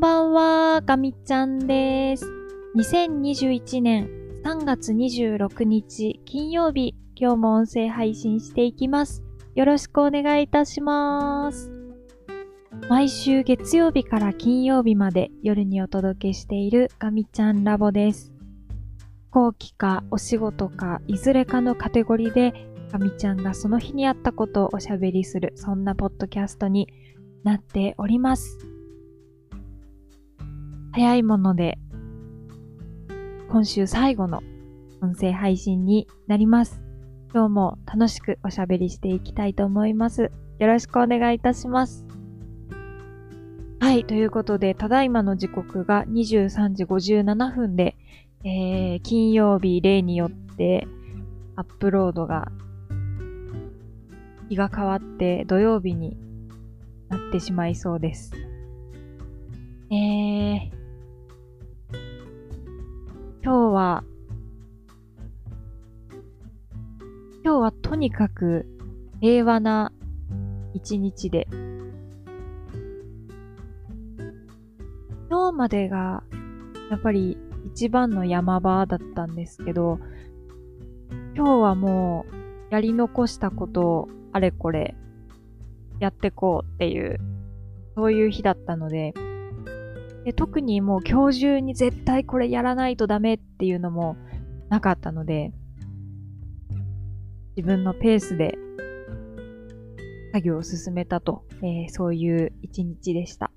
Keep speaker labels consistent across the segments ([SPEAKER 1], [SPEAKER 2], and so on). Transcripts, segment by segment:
[SPEAKER 1] んばんは、ガミちゃんです。2021年3月26日金曜日、今日も音声配信していきます。よろしくお願いいたします。毎週月曜日から金曜日まで夜にお届けしているガミちゃんラボです。後期かお仕事かいずれかのカテゴリーでガミちゃんがその日にあったことをおしゃべりするそんなポッドキャストになっております。早いもので今週最後の音声配信になります。今日も楽しくおしゃべりしていきたいと思います。よろしくお願いいたします。はい、ということで、ただいまの時刻が23時57分で、えー、金曜日例によってアップロードが日が変わって土曜日になってしまいそうです。えー、今日は、今日はとにかく平和な一日で、今日までがやっぱり一番の山場だったんですけど、今日はもうやり残したことをあれこれやってこうっていう、そういう日だったので、で特にもう今日中に絶対これやらないとダメっていうのもなかったので、自分のペースで作業を進めたと、えー、そういう一日でした。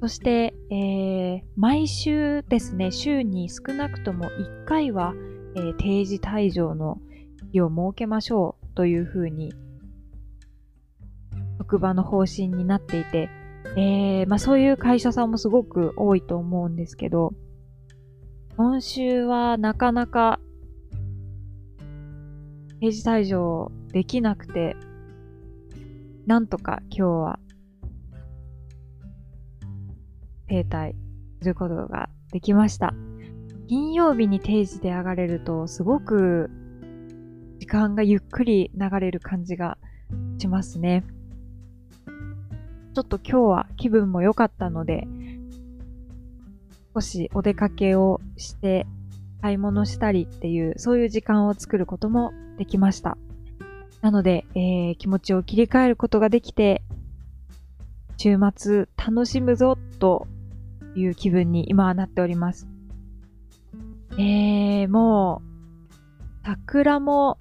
[SPEAKER 1] そして、えー、毎週ですね、週に少なくとも1回は、えー、定時退場の日を設けましょうというふうに職場の方針になっていて、えー、まあそういう会社さんもすごく多いと思うんですけど、今週はなかなか定時退場できなくて、なんとか今日は停滞することができました。金曜日に定時で上がれるとすごく時間がゆっくり流れる感じがしますね。ちょっと今日は気分も良かったので、少しお出かけをして買い物したりっていう、そういう時間を作ることもできました。なので、えー、気持ちを切り替えることができて、週末楽しむぞという気分に今はなっております。えー、もう、桜も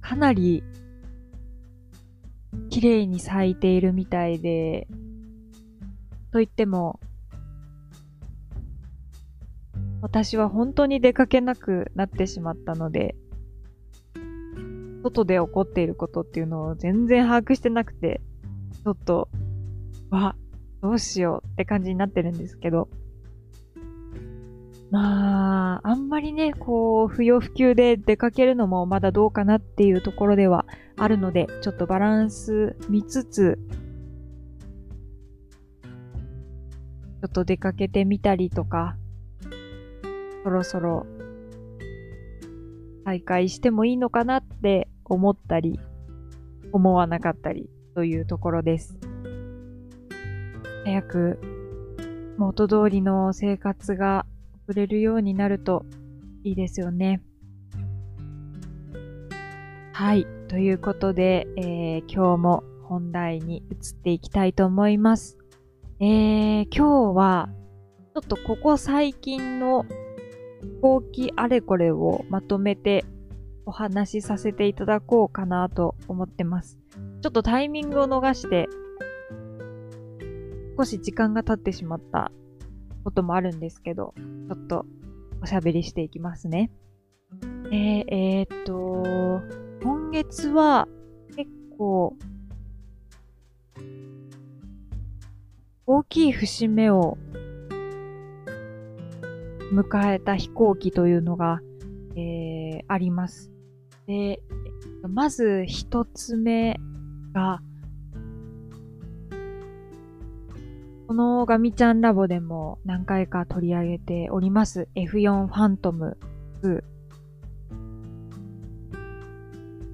[SPEAKER 1] かなり綺麗に咲いているみたいで、と言っても、私は本当に出かけなくなってしまったので、外で起こっていることっていうのを全然把握してなくて、ちょっと、わ、どうしようって感じになってるんですけど、まあ、あんまりね、こう、不要不急で出かけるのもまだどうかなっていうところではあるので、ちょっとバランス見つつ、ちょっと出かけてみたりとか、そろそろ再開してもいいのかなって思ったり、思わなかったりというところです。早く元通りの生活が送れるようになるといいですよね。はい。ということで、えー、今日も本題に移っていきたいと思います。えー、今日は、ちょっとここ最近の飛行機あれこれをまとめてお話しさせていただこうかなと思ってます。ちょっとタイミングを逃して、少し時間が経ってしまったこともあるんですけど、ちょっとおしゃべりしていきますね。えー、えー、っと、今月は結構大きい節目を迎えた飛行機というのが、えー、あります。で、まず一つ目が、このガミちゃんラボでも何回か取り上げております F4 ファントム2。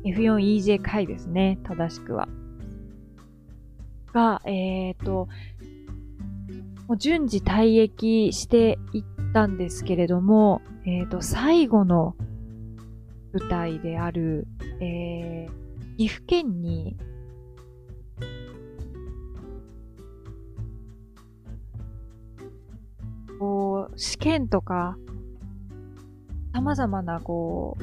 [SPEAKER 1] F4EJ 回ですね、正しくは。が、えっ、ー、と、もう順次退役していったんですけれども、えっ、ー、と、最後の舞台である、えー、岐阜県に、試験とか、様々な、こう、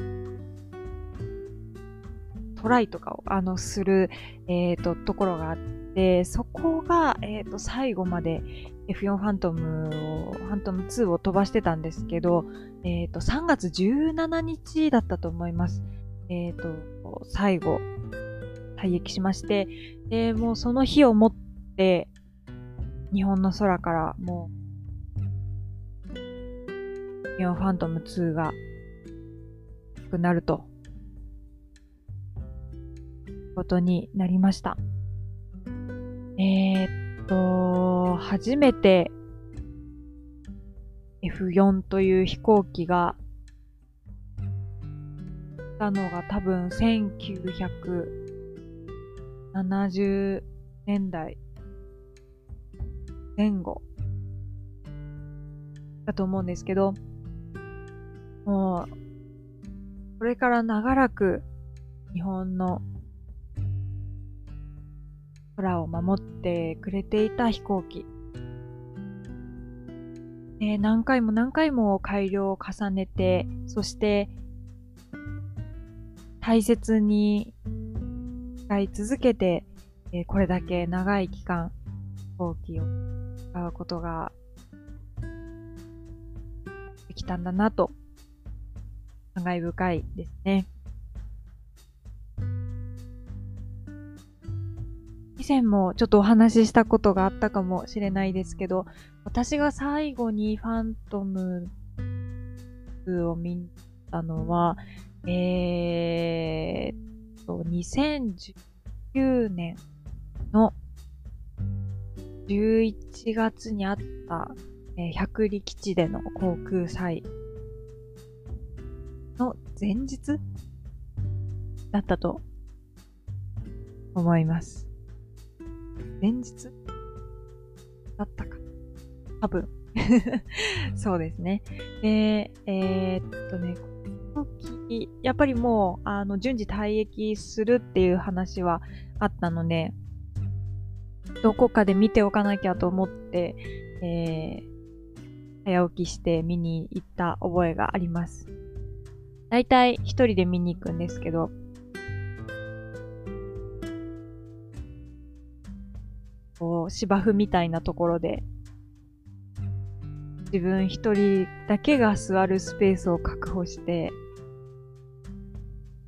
[SPEAKER 1] トライとかを、あの、する、えっ、ー、と、ところがあって、そこが、えっ、ー、と、最後まで F4 ファントムを、ファントム2を飛ばしてたんですけど、えっ、ー、と、3月17日だったと思います。えっ、と、最後、退役しまして、で、もうその日をもって、日本の空からもう、F4 ファントム2が、くなると、ことになりました。えー、と、初めて F4 という飛行機がたのが多分1970年代前後だと思うんですけど、もう、これから長らく日本の空を守ってくれていた飛行機。え何回も何回も改良を重ねて、そして大切に使い続けて、えこれだけ長い期間飛行機を使うことができたんだなと感慨深いですね。以前もちょっとお話ししたことがあったかもしれないですけど、私が最後にファントムを見たのは、えー、と、2019年の11月にあった、えー、百里基地での航空祭前日だったと思います。前日だったか。多分。そうですね。で、えー、っとね、この時、やっぱりもう、あの、順次退役するっていう話はあったので、どこかで見ておかなきゃと思って、えー、早起きして見に行った覚えがあります。だいたい一人で見に行くんですけど、こう、芝生みたいなところで、自分一人だけが座るスペースを確保して、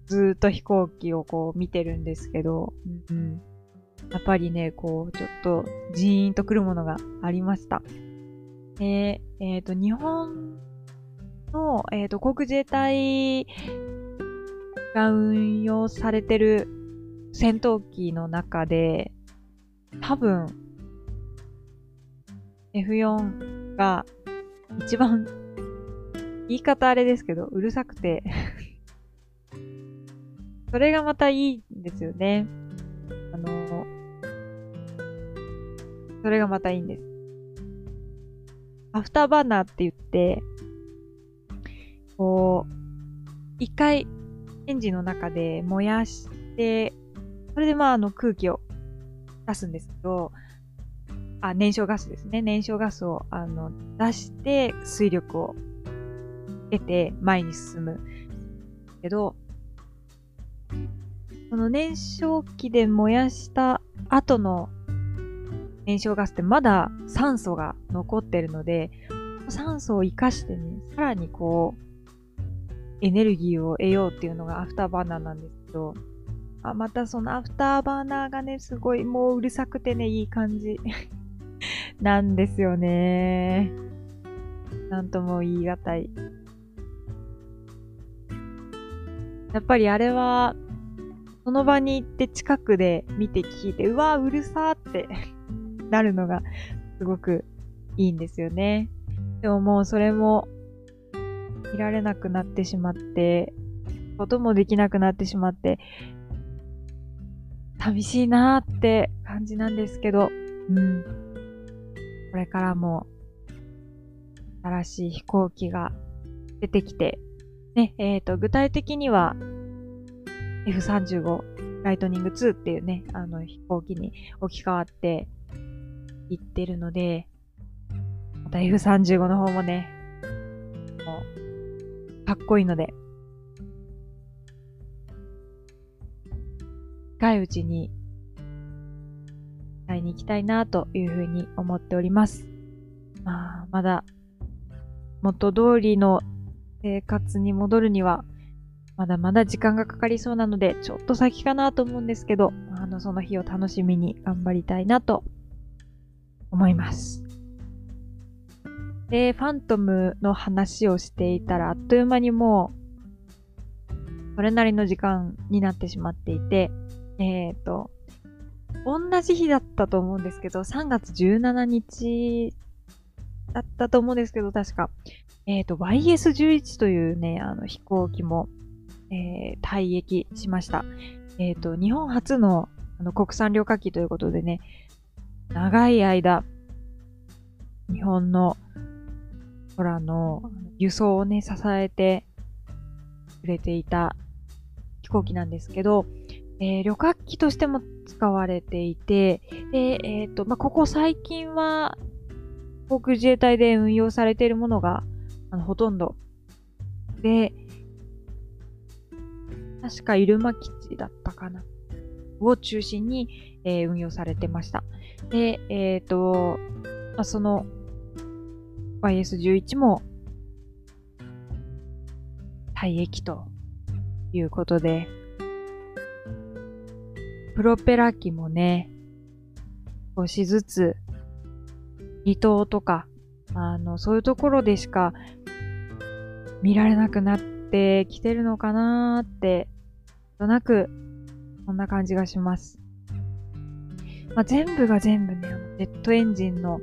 [SPEAKER 1] ずっと飛行機をこう見てるんですけど、うん、やっぱりね、こう、ちょっとジーンとくるものがありました。で、えっ、ー、と、日本の、えっ、ー、と、航空自衛隊が運用されてる戦闘機の中で、多分、F4 が一番、言い方あれですけど、うるさくて それがまたいいんですよね。あの、それがまたいいんです。アフターバーナーって言って、こう、一回エンジンの中で燃やして、それでまああの空気を出すんですけど、あ、燃焼ガスですね。燃焼ガスを、あの、出して水力を得て前に進む。けど、この燃焼器で燃やした後の燃焼ガスってまだ酸素が残ってるので、酸素を活かしてね、さらにこう、エネルギーを得ようっていうのがアフターバーナーなんですけど、あ、またそのアフターバーナーがね、すごいもううるさくてね、いい感じ なんですよね。なんとも言い難い。やっぱりあれは、その場に行って近くで見て聞いて、うわうるさーって なるのがすごくいいんですよね。でももうそれも見られなくなってしまって、こともできなくなってしまって、寂しいなーって感じなんですけど、うん。ここれからも新しい飛行機が出てきて、ね、えっ、ー、と、具体的には F35 ライトニング2っていうね、あの飛行機に置き換わっていってるので、また F35 の方もね、もう、かっこいいので、近いうちに会いに行きたいなというふうに思っております。まあ、まだ元通りの生活に戻るには、まだまだ時間がかかりそうなので、ちょっと先かなと思うんですけど、あの、その日を楽しみに頑張りたいなと思います。で、ファントムの話をしていたら、あっという間にもう、それなりの時間になってしまっていて、えっ、ー、と、同じ日だったと思うんですけど、3月17日だったと思うんですけど、確か。えっ、ー、と、YS11 というね、あの飛行機も、えー、退役しました。えっ、ー、と、日本初のあの国産旅客機ということでね、長い間、日本の空の輸送をね、支えてくれていた飛行機なんですけど、えー、旅客機としても使われていて、で、えっ、ー、と、まあ、ここ最近は、航空自衛隊で運用されているものが、あの、ほとんど。で、確か入間基地だったかな。を中心に、えー、運用されてました。で、えっ、ー、と、まあ、その YS11 も退役ということで、プロペラ機もね、少しずつ離島とか、あの、そういうところでしか見られなくなってきてるのかなーって、となく、そんな感じがします。まあ、全部が全部ね、ジェットエンジンの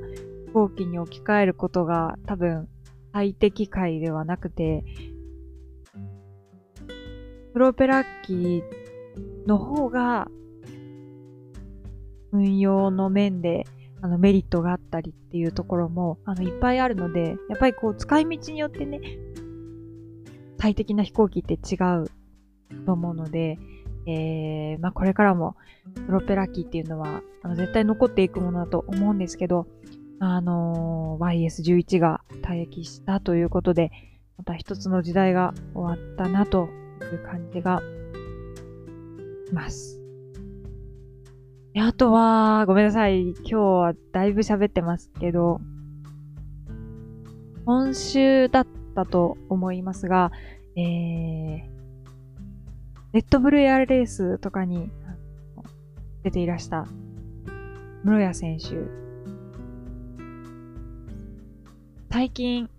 [SPEAKER 1] 行機に置き換えることが多分最適解ではなくて、プロペラ機の方が運用の面であのメリットがあったりっていうところもあのいっぱいあるので、やっぱりこう使い道によってね、最適な飛行機って違うと思うので、えー、まあこれからもプロペラ機っていうのはあの絶対残っていくものだと思うんですけど、あのー、YS11 が退役したということで、また一つの時代が終わったなという感じがします。あとは、ごめんなさい。今日はだいぶ喋ってますけど、今週だったと思いますが、えー、レッドブルエアレースとかに出ていらした室谷選手。最近、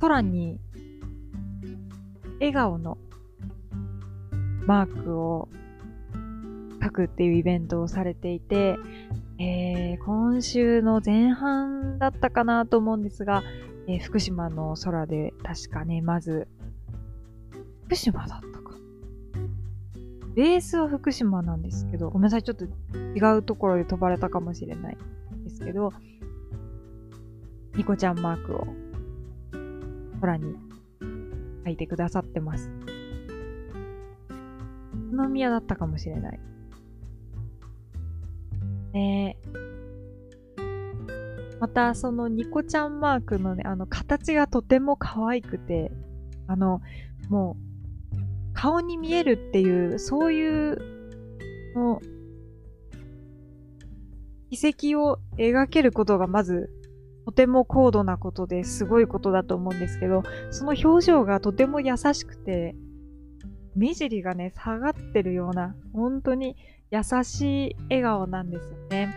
[SPEAKER 1] 空に笑顔のマークを書くっていうイベントをされていて、えー、今週の前半だったかなと思うんですが、えー、福島の空で確かね、まず、福島だったか。ベースは福島なんですけど、ごめんなさい、ちょっと違うところで飛ばれたかもしれないですけど、ニコちゃんマークを空に書いてくださってます。宇都宮だったかもしれない。ね。また、そのニコちゃんマークのね、あの、形がとても可愛くて、あの、もう、顔に見えるっていう、そういう、の、遺跡を描けることがまず、とても高度なことですごいことだと思うんですけど、その表情がとても優しくて、目尻がね、下がってるような、本当に優しい笑顔なんですよね。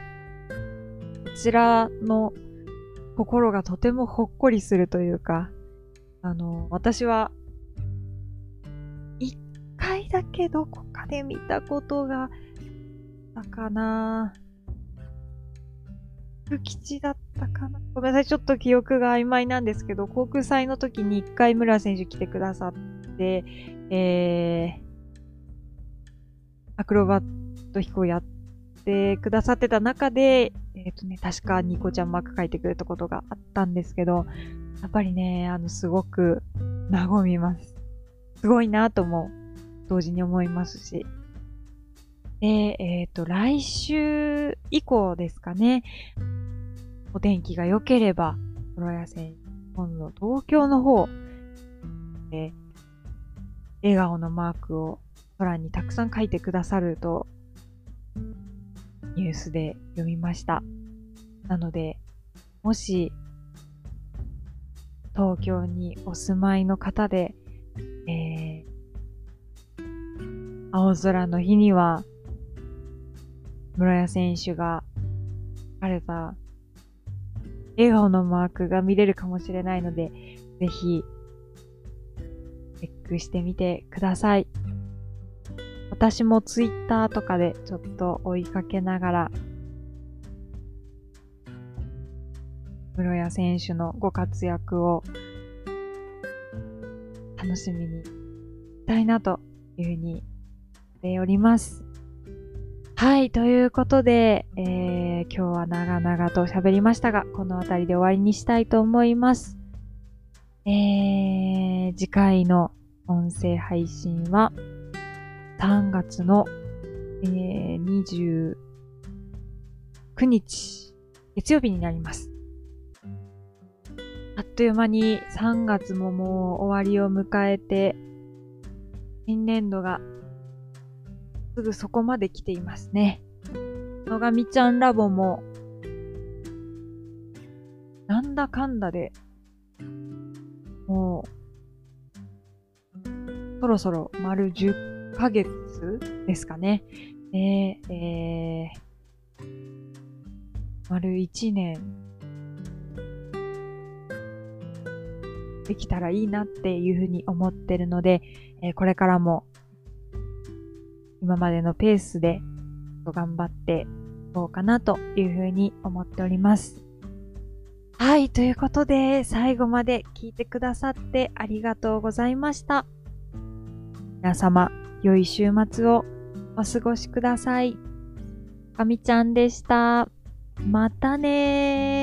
[SPEAKER 1] こちらの心がとてもほっこりするというか、あの、私は、一回だけどこかで見たことがあったかな福吉だったかなごめんなさい、ちょっと記憶が曖昧なんですけど、航空祭の時に一回村選手来てくださって、えー、アクロバット飛行やってくださってた中で、えっ、とね、確かニコちゃんマーク書いてくれたことがあったんですけど、やっぱりね、あの、すごく和みます。すごいなとも同時に思いますし。で、えっ、と、来週以降ですかね、お天気が良ければ、プロ野戦、今度東京の方、で、笑顔のマークを空にたくさん書いてくださると、ニュースで読みました。なので、もし、東京にお住まいの方で、えー、青空の日には、室谷選手が書かれた笑顔のマークが見れるかもしれないので、ぜひチェックしてみてください。私もツイッターとかでちょっと追いかけながら、室谷選手のご活躍を楽しみにしたいなというふうに言っております。はい、ということで、えー、今日は長々と喋りましたが、この辺りで終わりにしたいと思います。えー、次回の音声配信は3月の、えー、29日月曜日になります。あっという間に3月ももう終わりを迎えて、新年度がすぐそこまで来ていますね。野上ちゃんラボも、なんだかんだで、もう、そろそろ丸10ヶ月ですかね。で、えー、丸1年できたらいいなっていうふうに思ってるので、えー、これからも今までのペースで頑張っていこうかなというふうに思っております。はい、ということで最後まで聞いてくださってありがとうございました。皆様、良い週末をお過ごしください。かみちゃんでした。またね。